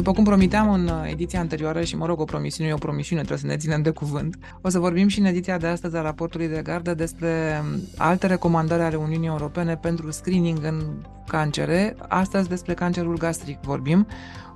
După cum promiteam în ediția anterioară și, mă rog, o promisiune e o promisiune, trebuie să ne ținem de cuvânt, o să vorbim și în ediția de astăzi a raportului de gardă despre alte recomandări ale Uniunii Europene pentru screening în cancere. Astăzi despre cancerul gastric vorbim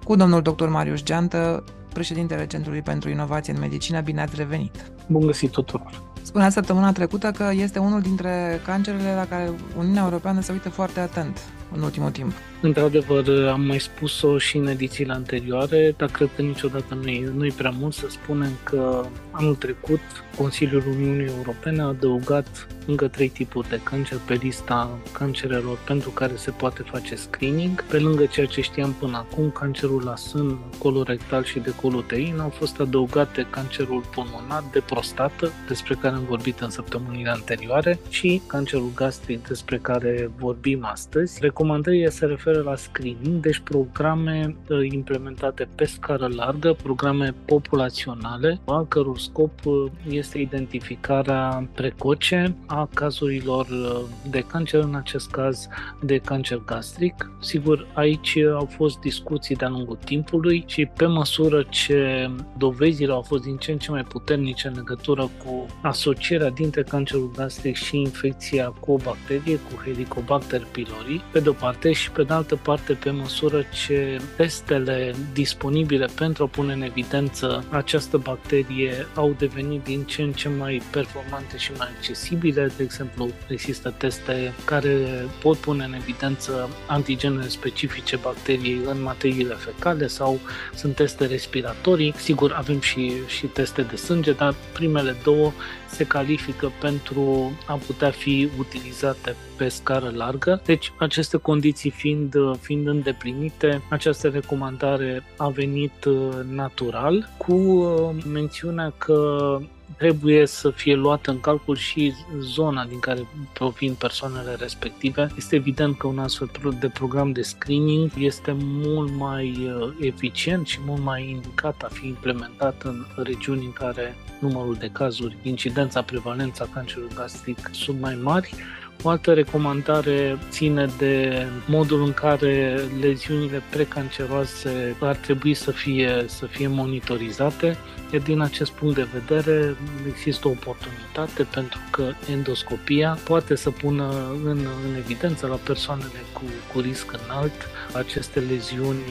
cu domnul dr. Marius Geantă, președintele Centrului pentru Inovație în Medicină. Bine ați revenit! Bun găsit tuturor! Spunea săptămâna trecută că este unul dintre cancerele la care Uniunea Europeană se uită foarte atent în ultimul timp. Într-adevăr, am mai spus-o și în edițiile anterioare, dar cred că niciodată nu e, nu e prea mult să spunem că anul trecut Consiliul Uniunii Europene a adăugat încă trei tipuri de cancer pe lista cancerelor pentru care se poate face screening. Pe lângă ceea ce știam până acum, cancerul la sân, colorectal și de colutein, au fost adăugate cancerul pulmonar de prostată, despre care am vorbit în săptămânile anterioare, și cancerul gastric, despre care vorbim astăzi. Recomandările se referă la screening, deci programe uh, implementate pe scară largă, programe populaționale, a căror scop uh, este identificarea precoce a cazurilor uh, de cancer, în acest caz de cancer gastric. Sigur, aici au fost discuții de-a lungul timpului și pe măsură ce dovezile au fost din ce în ce mai puternice în legătură cu asocierea dintre cancerul gastric și infecția cu o bacterie, cu Helicobacter pylori, pe de o parte, și pe de altă parte, pe măsură ce testele disponibile pentru a pune în evidență această bacterie au devenit din ce în ce mai performante și mai accesibile, de exemplu, există teste care pot pune în evidență antigenele specifice bacteriei în materiile fecale sau sunt teste respiratorii. Sigur, avem și, și teste de sânge, dar primele două se califică pentru a putea fi utilizate pe scară largă. Deci, aceste condiții fiind, fiind îndeplinite, această recomandare a venit uh, natural cu uh, mențiunea că trebuie să fie luată în calcul și zona din care provin persoanele respective. Este evident că un astfel de program de screening este mult mai uh, eficient și mult mai indicat a fi implementat în regiuni în care numărul de cazuri, incidența, prevalența cancerului gastric sunt mai mari o altă recomandare ține de modul în care leziunile precanceroase ar trebui să fie, să fie monitorizate. E din acest punct de vedere există o oportunitate pentru că endoscopia poate să pună în, în evidență la persoanele cu, cu risc înalt aceste leziuni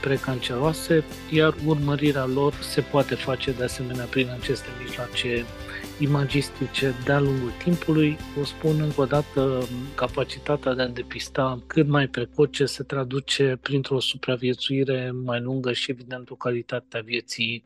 precanceroase, iar urmărirea lor se poate face de asemenea prin aceste mijloace imagistice de-a lungul timpului. O spun încă o dată, capacitatea de a depista cât mai precoce se traduce printr-o supraviețuire mai lungă și, evident, o calitate a vieții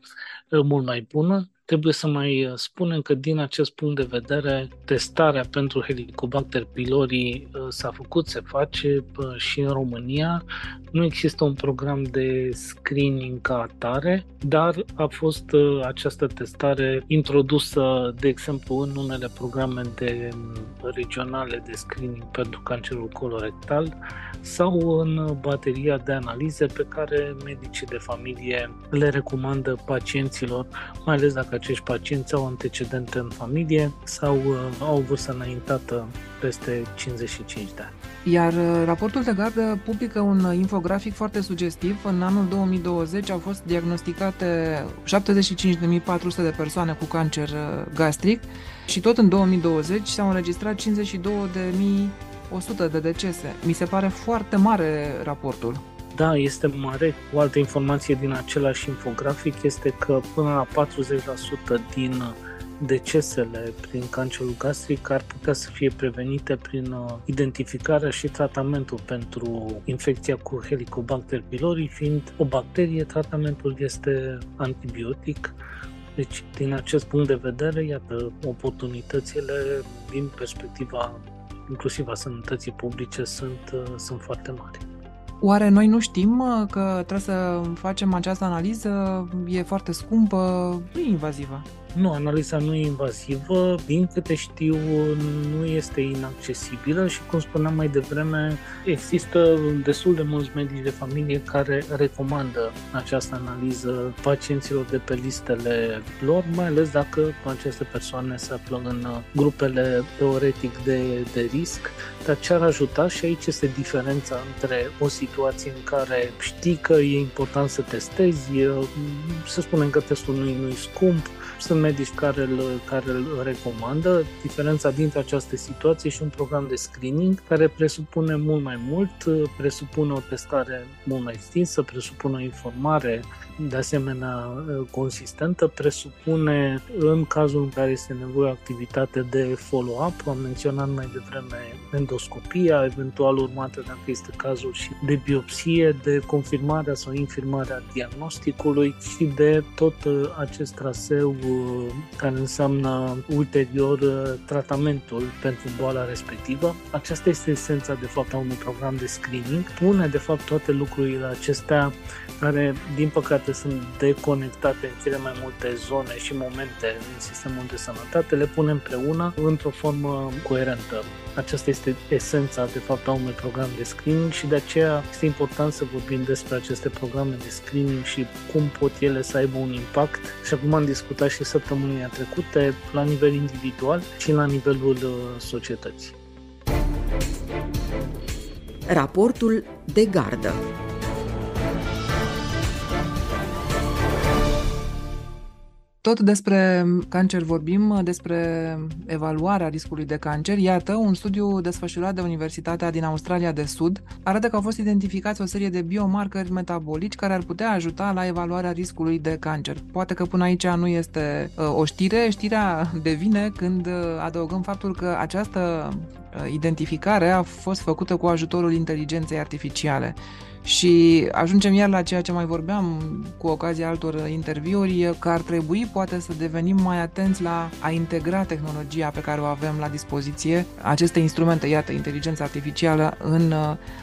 mult mai bună. Trebuie să mai uh, spunem că din acest punct de vedere testarea pentru Helicobacter pylori uh, s-a făcut, se face uh, și în România. Nu există un program de screening ca atare, dar a fost această testare introdusă, de exemplu, în unele programe de um, regionale de screening pentru cancerul colorectal sau în bateria de analize pe care medicii de familie le recomandă pacienților, mai ales dacă acești pacienți au antecedente în familie sau uh, au vârstă înaintată peste 55 de ani. Iar uh, raportul de gardă publică un infografic foarte sugestiv. În anul 2020 au fost diagnosticate 75.400 de persoane cu cancer uh, gastric și tot în 2020 s-au înregistrat 52.100 de decese. Mi se pare foarte mare raportul. Da, este mare. O altă informație din același infografic este că până la 40% din decesele prin cancerul gastric ar putea să fie prevenite prin uh, identificarea și tratamentul pentru infecția cu Helicobacter pylori, fiind o bacterie, tratamentul este antibiotic. Deci, din acest punct de vedere, iată, oportunitățile din perspectiva inclusiv a sănătății publice sunt, uh, sunt foarte mari. Oare noi nu știm că trebuie să facem această analiză? E foarte scumpă, nu e invazivă. Nu, analiza nu e invazivă, din câte știu, nu este inaccesibilă și, cum spuneam mai devreme, există destul de mulți medici de familie care recomandă această analiză pacienților de pe listele lor, mai ales dacă aceste persoane se află în grupele teoretic de, de risc, dar ce ar ajuta? Și aici este diferența între o situație în care știi că e important să testezi, să spunem că testul nu e scump, sunt medici care îl, care îl recomandă. Diferența dintre această situație și un program de screening care presupune mult mai mult, presupune o testare mult mai extinsă, presupune o informare de asemenea consistentă, presupune în cazul în care este nevoie activitate de follow-up, am menționat mai devreme endoscopia, eventual urmată dacă este cazul și de biopsie, de confirmarea sau infirmarea diagnosticului și de tot acest traseu care înseamnă ulterior tratamentul pentru boala respectivă. Aceasta este esența de fapt a unui program de screening. Pune de fapt toate lucrurile acestea care din păcate sunt deconectate în cele mai multe zone și momente în sistemul de sănătate, le punem împreună într-o formă coerentă. Aceasta este esența, de fapt, a unui program de screening și de aceea este important să vorbim despre aceste programe de screening și cum pot ele să aibă un impact. Și acum am discutat și săptămânile trecute la nivel individual și la nivelul uh, societății. Raportul de gardă Tot despre cancer vorbim, despre evaluarea riscului de cancer. Iată, un studiu desfășurat de Universitatea din Australia de Sud arată că au fost identificați o serie de biomarcări metabolici care ar putea ajuta la evaluarea riscului de cancer. Poate că până aici nu este uh, o știre, știrea devine când uh, adăugăm faptul că această uh, identificare a fost făcută cu ajutorul inteligenței artificiale. Și ajungem iar la ceea ce mai vorbeam cu ocazia altor interviuri, că ar trebui poate să devenim mai atenți la a integra tehnologia pe care o avem la dispoziție, aceste instrumente, iată, inteligența artificială, în,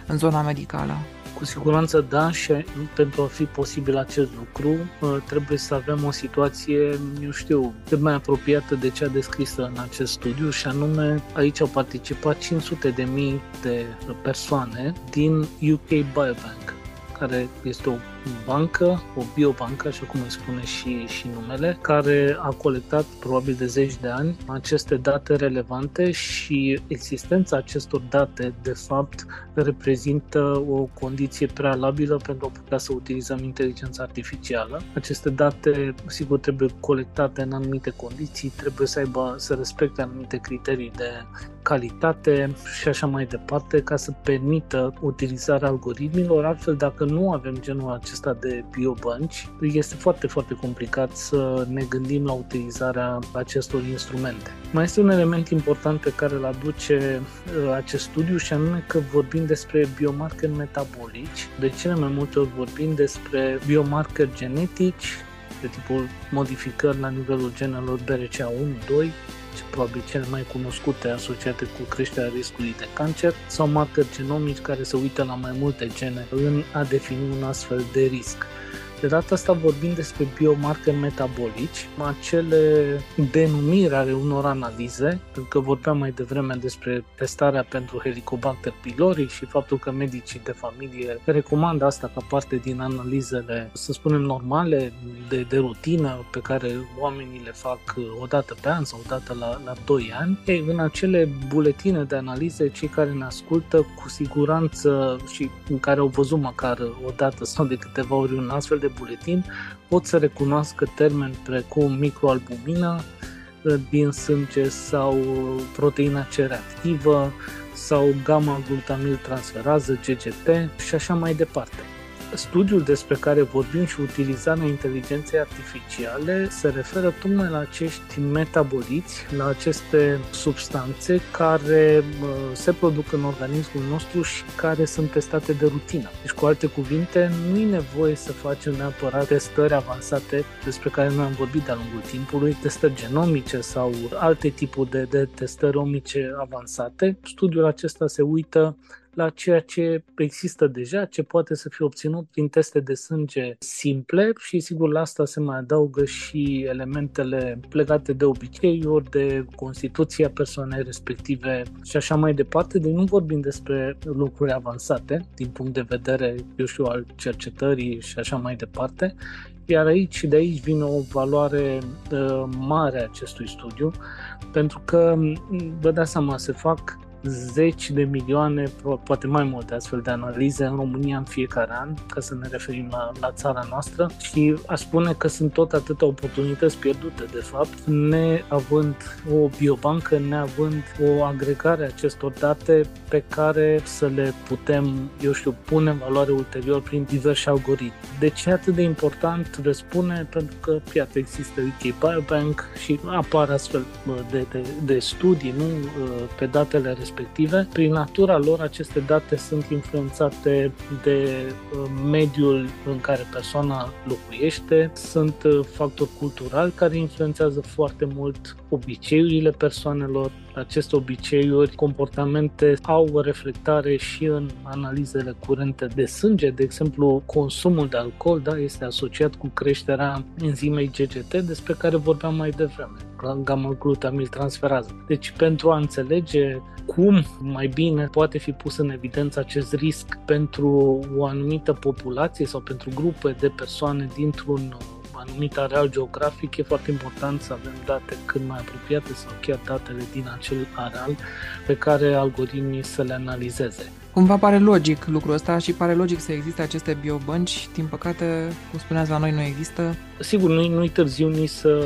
în zona medicală. Cu siguranță da și pentru a fi posibil acest lucru uh, trebuie să avem o situație, eu știu, cât mai apropiată de cea descrisă în acest studiu și anume aici au participat 500 de mii de persoane din UK Biobank care este o bancă, o biobancă, așa cum îi spune și, și numele, care a colectat probabil de zeci de ani aceste date relevante și existența acestor date, de fapt, reprezintă o condiție prealabilă pentru a putea să utilizăm inteligența artificială. Aceste date, sigur, trebuie colectate în anumite condiții, trebuie să aibă, să respecte anumite criterii de calitate și așa mai departe, ca să permită utilizarea algoritmilor. Altfel, dacă nu avem genul acesta acesta de biobănci, este foarte, foarte complicat să ne gândim la utilizarea acestor instrumente. Mai este un element important pe care îl aduce uh, acest studiu și anume că vorbim despre biomarceri metabolici. De cele mai multe ori vorbim despre biomarceri genetici, de tipul modificări la nivelul genelor BRCA1, 2, probabil cele mai cunoscute asociate cu creșterea riscului de cancer, sau marcări genomici care se uită la mai multe gene în a defini un astfel de risc. De data asta vorbim despre biomarcări metabolici, acele denumiri ale unor analize, pentru că vorbeam mai devreme despre testarea pentru Helicobacter pylori și faptul că medicii de familie recomandă asta ca parte din analizele, să spunem, normale, de, de rutină, pe care oamenii le fac o dată pe an sau o dată la, la 2 ani. Ei, în acele buletine de analize, cei care ne ascultă, cu siguranță și în care au văzut măcar o dată sau de câteva ori un astfel de buletin pot să recunoască termeni precum microalbumină din sânge sau proteina C reactivă sau gamma-glutamil transferază, GGT și așa mai departe. Studiul despre care vorbim și utilizarea inteligenței artificiale se referă tocmai la acești metaboliți, la aceste substanțe care se produc în organismul nostru și care sunt testate de rutină. Deci, cu alte cuvinte, nu e nevoie să facem neapărat testări avansate despre care noi am vorbit de-a lungul timpului, testări genomice sau alte tipuri de, de testări omice avansate. Studiul acesta se uită la ceea ce există deja, ce poate să fie obținut prin teste de sânge simple și sigur la asta se mai adaugă și elementele legate de obiceiuri, de constituția persoanei respective și așa mai departe, de nu vorbim despre lucruri avansate din punct de vedere, eu știu, al cercetării și așa mai departe, iar aici și de aici vine o valoare uh, mare a acestui studiu, pentru că, vă dați seama, se fac zeci de milioane, poate mai multe astfel de analize în România în fiecare an, ca să ne referim la, la țara noastră și aș spune că sunt tot atâtea oportunități pierdute, de fapt, neavând o biobancă, neavând o agregare a acestor date pe care să le putem, eu știu, pune în valoare ulterior prin diversi algoritmi. De ce e atât de important? Răspune pentru că, iată, există UK Biobank și apar astfel de, de, de studii nu, pe datele respective respective. Prin natura lor, aceste date sunt influențate de uh, mediul în care persoana locuiește, sunt uh, factori culturali care influențează foarte mult obiceiurile persoanelor, aceste obiceiuri, comportamente au o reflectare și în analizele curente de sânge, de exemplu, consumul de alcool da, este asociat cu creșterea enzimei GGT despre care vorbeam mai devreme, gamma-glutamil transferază. Deci pentru a înțelege cum mai bine poate fi pus în evidență acest risc pentru o anumită populație sau pentru grupe de persoane dintr-un anumit areal geografic, e foarte important să avem date cât mai apropiate sau chiar datele din acel areal pe care algoritmii să le analizeze. Cumva pare logic lucrul ăsta și pare logic să existe aceste biobănci. Din păcate, cum spuneați, la noi nu există. Sigur, nu-i, nu-i târziu nici să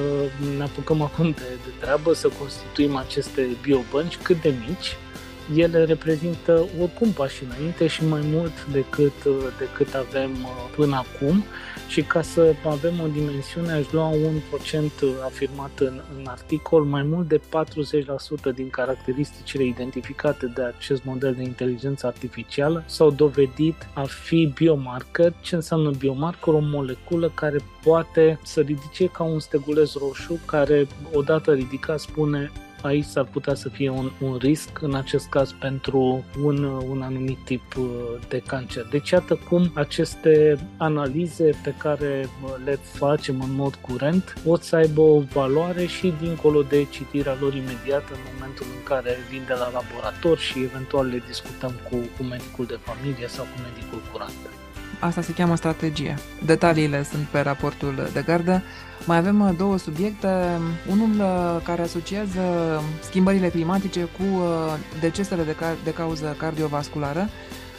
ne apucăm acum de, de treabă, să constituim aceste biobănci cât de mici, ele reprezintă oricum pași înainte și mai mult decât, decât avem uh, până acum și ca să avem o dimensiune aș lua un procent afirmat în, în articol, mai mult de 40% din caracteristicile identificate de acest model de inteligență artificială s-au dovedit a fi biomarker. Ce înseamnă biomarker? O moleculă care poate să ridice ca un steguleț roșu care odată ridicat spune aici s-ar putea să fie un, un risc, în acest caz pentru un, un anumit tip uh, de cancer. Deci iată cum aceste analize pe care uh, le facem în mod curent pot să aibă o valoare și dincolo de citirea lor imediată în momentul în care vin de la laborator și eventual le discutăm cu, cu medicul de familie sau cu medicul curant. Asta se cheamă strategie. Detaliile sunt pe raportul de gardă. Mai avem uh, două subiecte. Unul uh, care asociază schimbările climatice cu uh, decesele de, ca- de cauză cardiovasculară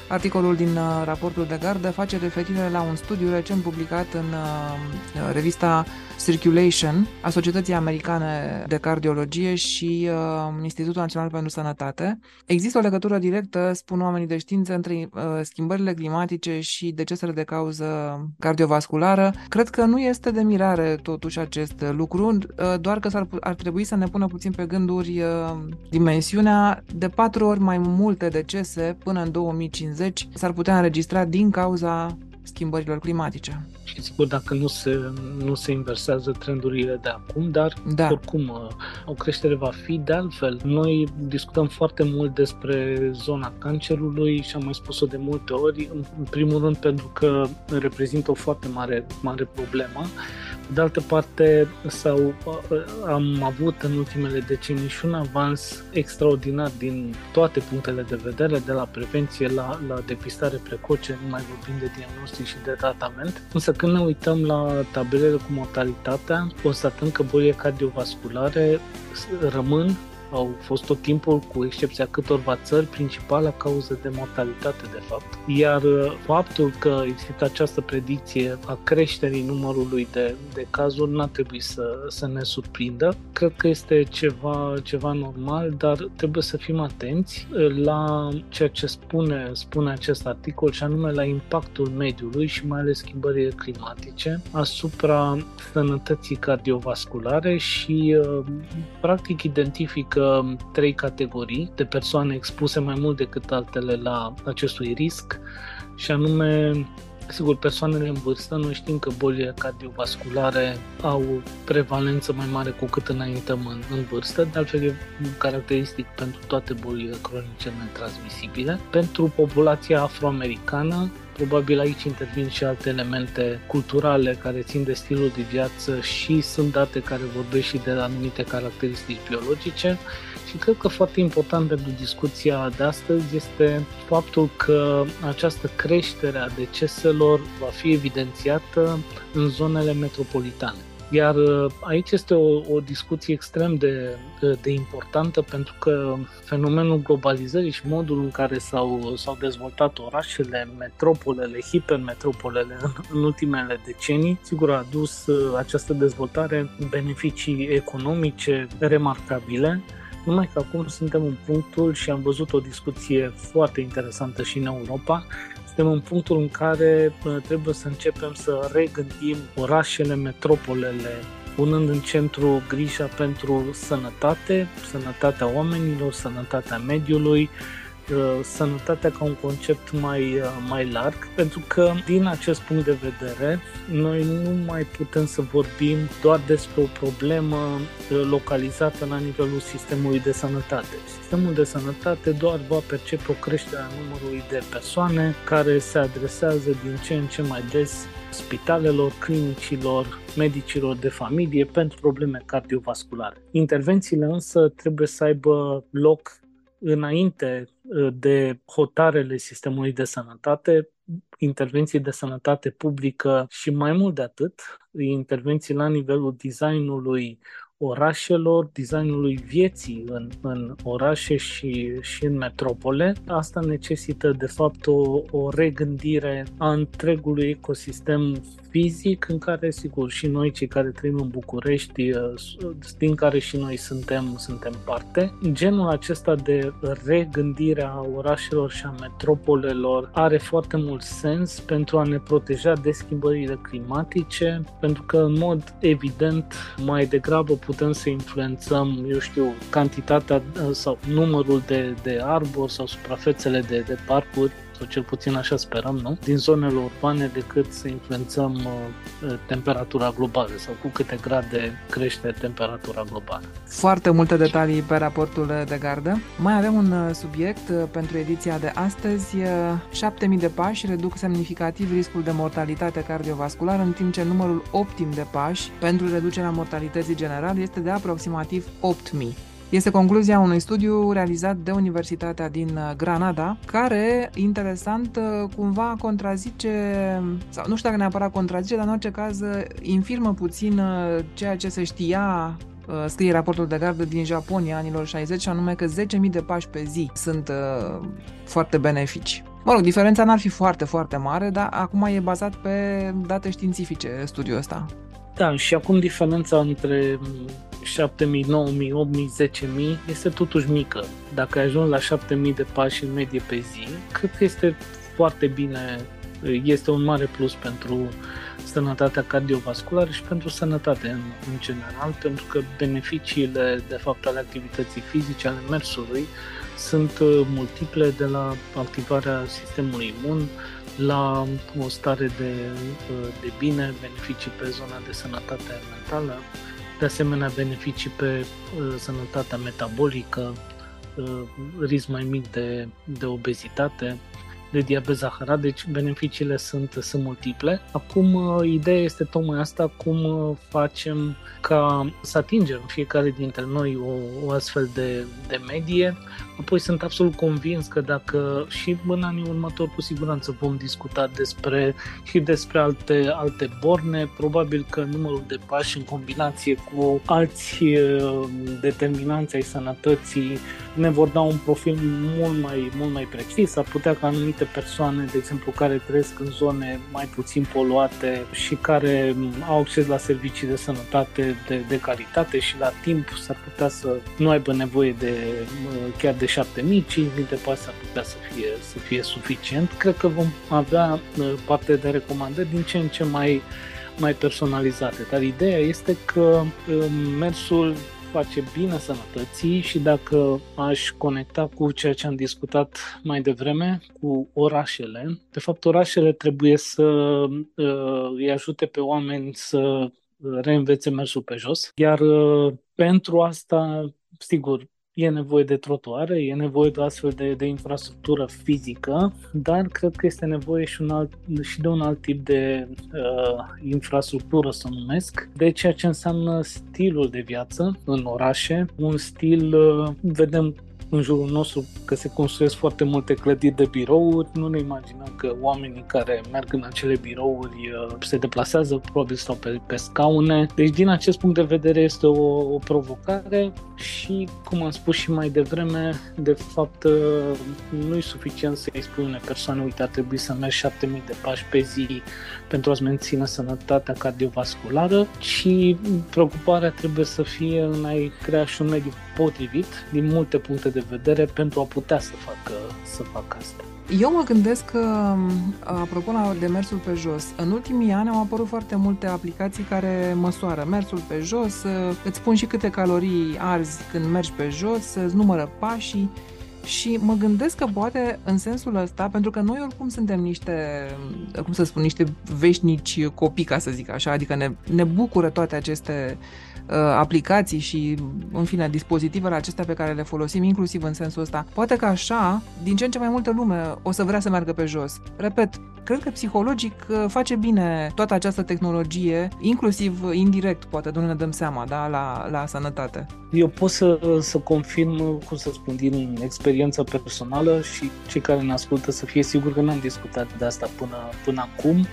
Articolul din uh, raportul de gardă face referire la un studiu recent publicat în uh, revista Circulation a Societății Americane de Cardiologie și uh, Institutul Național pentru Sănătate. Există o legătură directă, spun oamenii de știință, între schimbările climatice și decesele de cauză cardiovasculară. Cred că nu este de mirare totuși acest lucru, doar că s-ar, ar trebui să ne pună puțin pe gânduri dimensiunea de patru ori mai multe decese până în 2050 2050 s-ar putea înregistra din cauza schimbărilor climatice. Și sigur, dacă nu se, nu se inversează trendurile de acum, dar da. oricum uh, o creștere va fi. De altfel, noi discutăm foarte mult despre zona cancerului și am mai spus-o de multe ori, în primul rând pentru că reprezintă o foarte mare, mare problemă de altă parte, sau am avut în ultimele decenii și un avans extraordinar din toate punctele de vedere, de la prevenție la, la depistare precoce, nu mai vorbim de diagnostic și de tratament. Însă când ne uităm la tabelele cu mortalitatea, constatăm că bolile cardiovasculare rămân au fost tot timpul, cu excepția câtorva țări, principala cauză de mortalitate, de fapt. Iar uh, faptul că există această predicție a creșterii numărului de, de cazuri n-ar trebui să, să ne surprindă. Cred că este ceva, ceva normal, dar trebuie să fim atenți uh, la ceea ce spune, spune acest articol și anume la impactul mediului și mai ales schimbările climatice asupra sănătății cardiovasculare și uh, practic identifică identifică trei categorii de persoane expuse mai mult decât altele la acestui risc și anume Sigur, persoanele în vârstă, noi știm că bolile cardiovasculare au prevalență mai mare cu cât înaintăm în, în vârstă, de altfel e caracteristic pentru toate bolile cronice netransmisibile. Pentru populația afroamericană, Probabil aici intervin și alte elemente culturale care țin de stilul de viață și sunt date care vorbesc și de anumite caracteristici biologice. Și cred că foarte important pentru discuția de astăzi este faptul că această creștere a deceselor va fi evidențiată în zonele metropolitane. Iar uh, aici este o, o discuție extrem de, de importantă pentru că fenomenul globalizării și modul în care s-au, s-au dezvoltat orașele, metropolele, hipermetropolele în, în ultimele decenii, sigur a adus uh, această dezvoltare beneficii economice remarcabile, numai că acum suntem în punctul și am văzut o discuție foarte interesantă și în Europa suntem în punctul în care trebuie să începem să regândim orașele, metropolele, punând în centru grija pentru sănătate, sănătatea oamenilor, sănătatea mediului, Uh, sănătatea ca un concept mai, uh, mai larg, pentru că din acest punct de vedere noi nu mai putem să vorbim doar despre o problemă uh, localizată la nivelul sistemului de sănătate. Sistemul de sănătate doar va percepe o creștere a numărului de persoane care se adresează din ce în ce mai des spitalelor, clinicilor, medicilor de familie pentru probleme cardiovasculare. Intervențiile însă trebuie să aibă loc înainte uh, de hotarele sistemului de sănătate, intervenții de sănătate publică și mai mult de atât, intervenții la nivelul designului orașelor, designului vieții în, în orașe și, și în metropole. Asta necesită, de fapt, o, o regândire a întregului ecosistem fizic în care, sigur, și noi cei care trăim în București, uh, din care și noi suntem, suntem parte. Genul acesta de regândire a orașelor și a metropolelor are foarte mult sens pentru a ne proteja de schimbările climatice, pentru că, în mod evident, mai degrabă putem să influențăm, eu știu, cantitatea uh, sau numărul de, de arbori sau suprafețele de, de parcuri sau cel puțin așa sperăm, nu? Din zonele urbane decât să influențăm uh, temperatura globală sau cu câte grade crește temperatura globală. Foarte multe detalii pe raportul de gardă. Mai avem un uh, subiect uh, pentru ediția de astăzi. 7000 de pași reduc semnificativ riscul de mortalitate cardiovasculară, în timp ce numărul optim de pași pentru reducerea mortalității generale este de aproximativ 8000. Este concluzia unui studiu realizat de Universitatea din uh, Granada, care, interesant, uh, cumva contrazice, sau nu știu dacă neapărat contrazice, dar în orice caz uh, infirmă puțin ceea ce se știa scrie raportul de gardă din Japonia anilor 60, și anume că 10.000 de pași pe zi sunt uh, foarte benefici. Mă rog, diferența n-ar fi foarte, foarte mare, dar acum e bazat pe date științifice studiul ăsta. Da, și acum diferența între 7.000, 9.000, 8.000, 10.000 este totuși mică. Dacă ajungi la 7.000 de pași în medie pe zi, cred că este foarte bine, este un mare plus pentru sănătatea cardiovasculară și pentru sănătate în, în general, pentru că beneficiile de fapt ale activității fizice, ale mersului, sunt uh, multiple de la activarea sistemului imun, la o stare de, uh, de bine, beneficii pe zona de sănătate mentală, de asemenea beneficii pe uh, sănătatea metabolică, uh, risc mai mic de, de obezitate, de diabet zaharat, deci beneficiile sunt, sunt multiple. Acum, uh, ideea este tocmai asta, cum uh, facem ca să atingem fiecare dintre noi o, o astfel de, de medie. Apoi sunt absolut convins că dacă și în anii următori cu siguranță vom discuta despre și despre alte, alte borne, probabil că numărul de pași în combinație cu alți uh, determinanți ai sănătății ne vor da un profil mult mai, mult mai precis. Ar putea ca anumite persoane, de exemplu, care trăiesc în zone mai puțin poluate și care au acces la servicii de sănătate de, de calitate și la timp s-ar putea să nu aibă nevoie de chiar de 7000, 5000 de pași s-ar putea să fie, să fie suficient. Cred că vom avea parte de recomandări din ce în ce mai mai personalizate. Dar ideea este că mersul face bine sănătății și dacă aș conecta cu ceea ce am discutat mai devreme, cu orașele, de fapt orașele trebuie să uh, îi ajute pe oameni să reînvețe mersul pe jos, iar uh, pentru asta, sigur, e nevoie de trotuare, e nevoie de astfel de, de infrastructură fizică, dar cred că este nevoie și, un alt, și de un alt tip de uh, infrastructură, să numesc, de ceea ce înseamnă stilul de viață în orașe, un stil, uh, vedem în jurul nostru că se construiesc foarte multe clădiri de birouri. Nu ne imaginăm că oamenii care merg în acele birouri uh, se deplasează probabil sau pe, pe scaune. Deci din acest punct de vedere este o, o provocare și, cum am spus și mai devreme, de fapt uh, nu e suficient să-i spui unei persoane, uite, ar trebui să mergi 7000 de pași pe zi pentru a-ți menține sănătatea cardiovasculară, ci preocuparea trebuie să fie în a-i crea și un mediu potrivit din multe puncte de vedere pentru a putea să facă, să facă asta. Eu mă gândesc că, apropo de mersul pe jos, în ultimii ani au apărut foarte multe aplicații care măsoară mersul pe jos, îți spun și câte calorii arzi când mergi pe jos, îți numără pașii și mă gândesc că poate în sensul ăsta, pentru că noi oricum suntem niște, cum să spun, niște veșnici copii, ca să zic așa, adică ne, ne bucură toate aceste uh, aplicații și, în fine, dispozitivele acestea pe care le folosim, inclusiv în sensul ăsta. Poate că așa, din ce în ce mai multă lume o să vrea să meargă pe jos. Repet, cred că psihologic uh, face bine toată această tehnologie, inclusiv indirect, poate nu ne dăm seama, da, la, la sănătate. Eu pot să, să confirm, cum să spun, din experiență personală și cei care ne ascultă să fie siguri că n-am discutat de asta până, până acum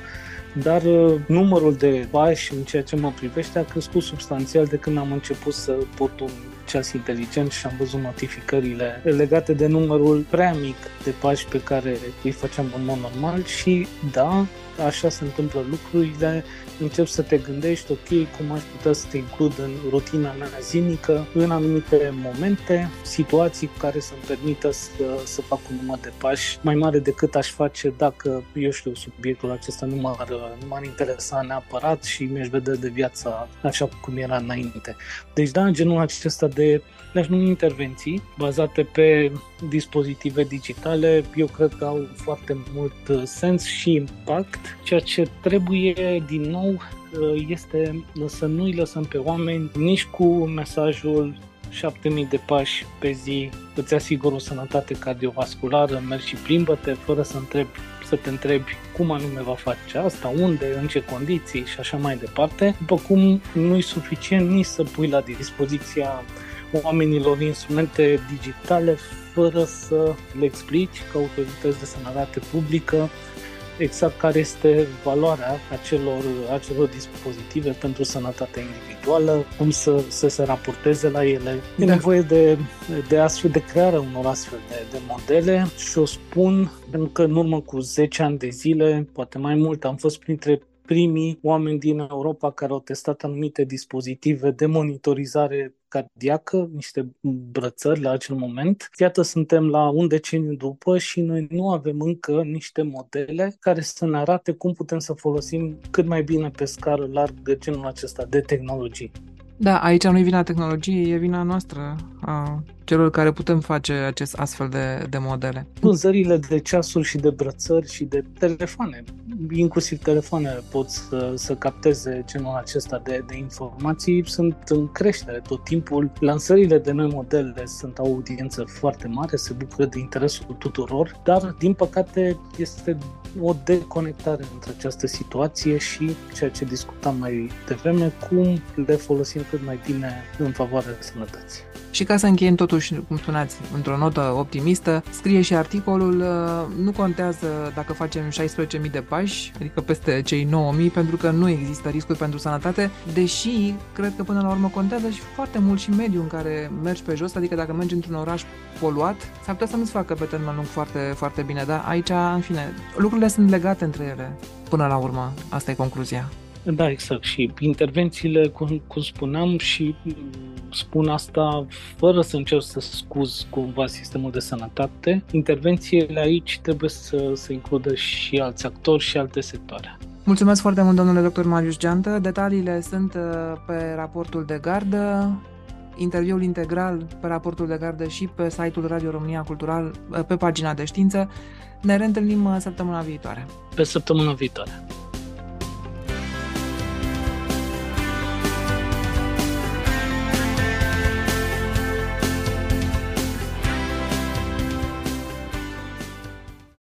dar uh, numărul de pași în ceea ce mă privește a crescut substanțial de când am început să port un ceas inteligent și am văzut notificările legate de numărul prea mic de pași pe care îi făceam în mod normal și da, așa se întâmplă lucrurile, încep să te gândești, ok, cum aș putea să te includ în rutina mea zilnică, în anumite momente, situații cu care să-mi permită să, să fac un număr de pași mai mare decât aș face dacă, eu știu, subiectul acesta nu m-ar, nu m-ar interesa neapărat și mi-aș vedea de viața așa cum era înainte. Deci da, genul acesta de le-aș numi intervenții bazate pe dispozitive digitale, eu cred că au foarte mult uh, sens și impact. Ceea ce trebuie din nou uh, este să nu-i lăsăm pe oameni nici cu mesajul 7000 de pași pe zi, îți asigur o sănătate cardiovasculară, mergi și plimbă-te fără să, întrebi, să te întrebi cum anume va face asta, unde, în ce condiții și așa mai departe, după cum nu e suficient nici să pui la dispoziția oamenilor instrumente digitale fără să le explici ca autorități de sănătate publică exact care este valoarea acelor, acelor dispozitive pentru sănătatea individuală, cum să, să se raporteze la ele. E da. nevoie de, de astfel de crearea unor astfel de, de modele și o spun pentru că în urmă cu 10 ani de zile, poate mai mult, am fost printre primii oameni din Europa care au testat anumite dispozitive de monitorizare cardiacă, niște brățări la acel moment. Iată, suntem la un deceniu după și noi nu avem încă niște modele care să ne arate cum putem să folosim cât mai bine pe scară largă genul acesta de tehnologii. Da, aici nu e vina tehnologiei, e vina noastră, a celor care putem face acest astfel de, de modele. Vânzările de ceasuri și de brățări și de telefoane, inclusiv telefoane pot să, să capteze genul acesta de, de informații, sunt în creștere tot timpul. Lansările de noi modele sunt o audiență foarte mare, se bucură de interesul tuturor, dar din păcate este o deconectare între această situație și ceea ce discutam mai devreme, cum le folosim cât mai bine în favoarea sănătății. Și ca să încheiem totuși, cum spuneați, într-o notă optimistă, scrie și articolul, uh, nu contează dacă facem 16.000 de pași, adică peste cei 9.000, pentru că nu există riscuri pentru sănătate, deși cred că până la urmă contează și foarte mult și mediul în care mergi pe jos, adică dacă mergi într-un oraș poluat, s-ar putea să nu-ți facă pe termen lung foarte, foarte bine, dar aici, în fine, lucrurile sunt legate între ele. Până la urmă, asta e concluzia. Da, exact. Și intervențiile, cum, cum spuneam, și spun asta fără să încerc să scuz cumva sistemul de sănătate, intervențiile aici trebuie să, să includă și alți actori și alte sectoare. Mulțumesc foarte mult, domnule doctor Marius Geantă. Detaliile sunt uh, pe raportul de gardă interviul integral pe raportul de gardă și pe site-ul Radio România Cultural, pe pagina de știință. Ne reîntâlnim săptămâna viitoare. Pe săptămâna viitoare.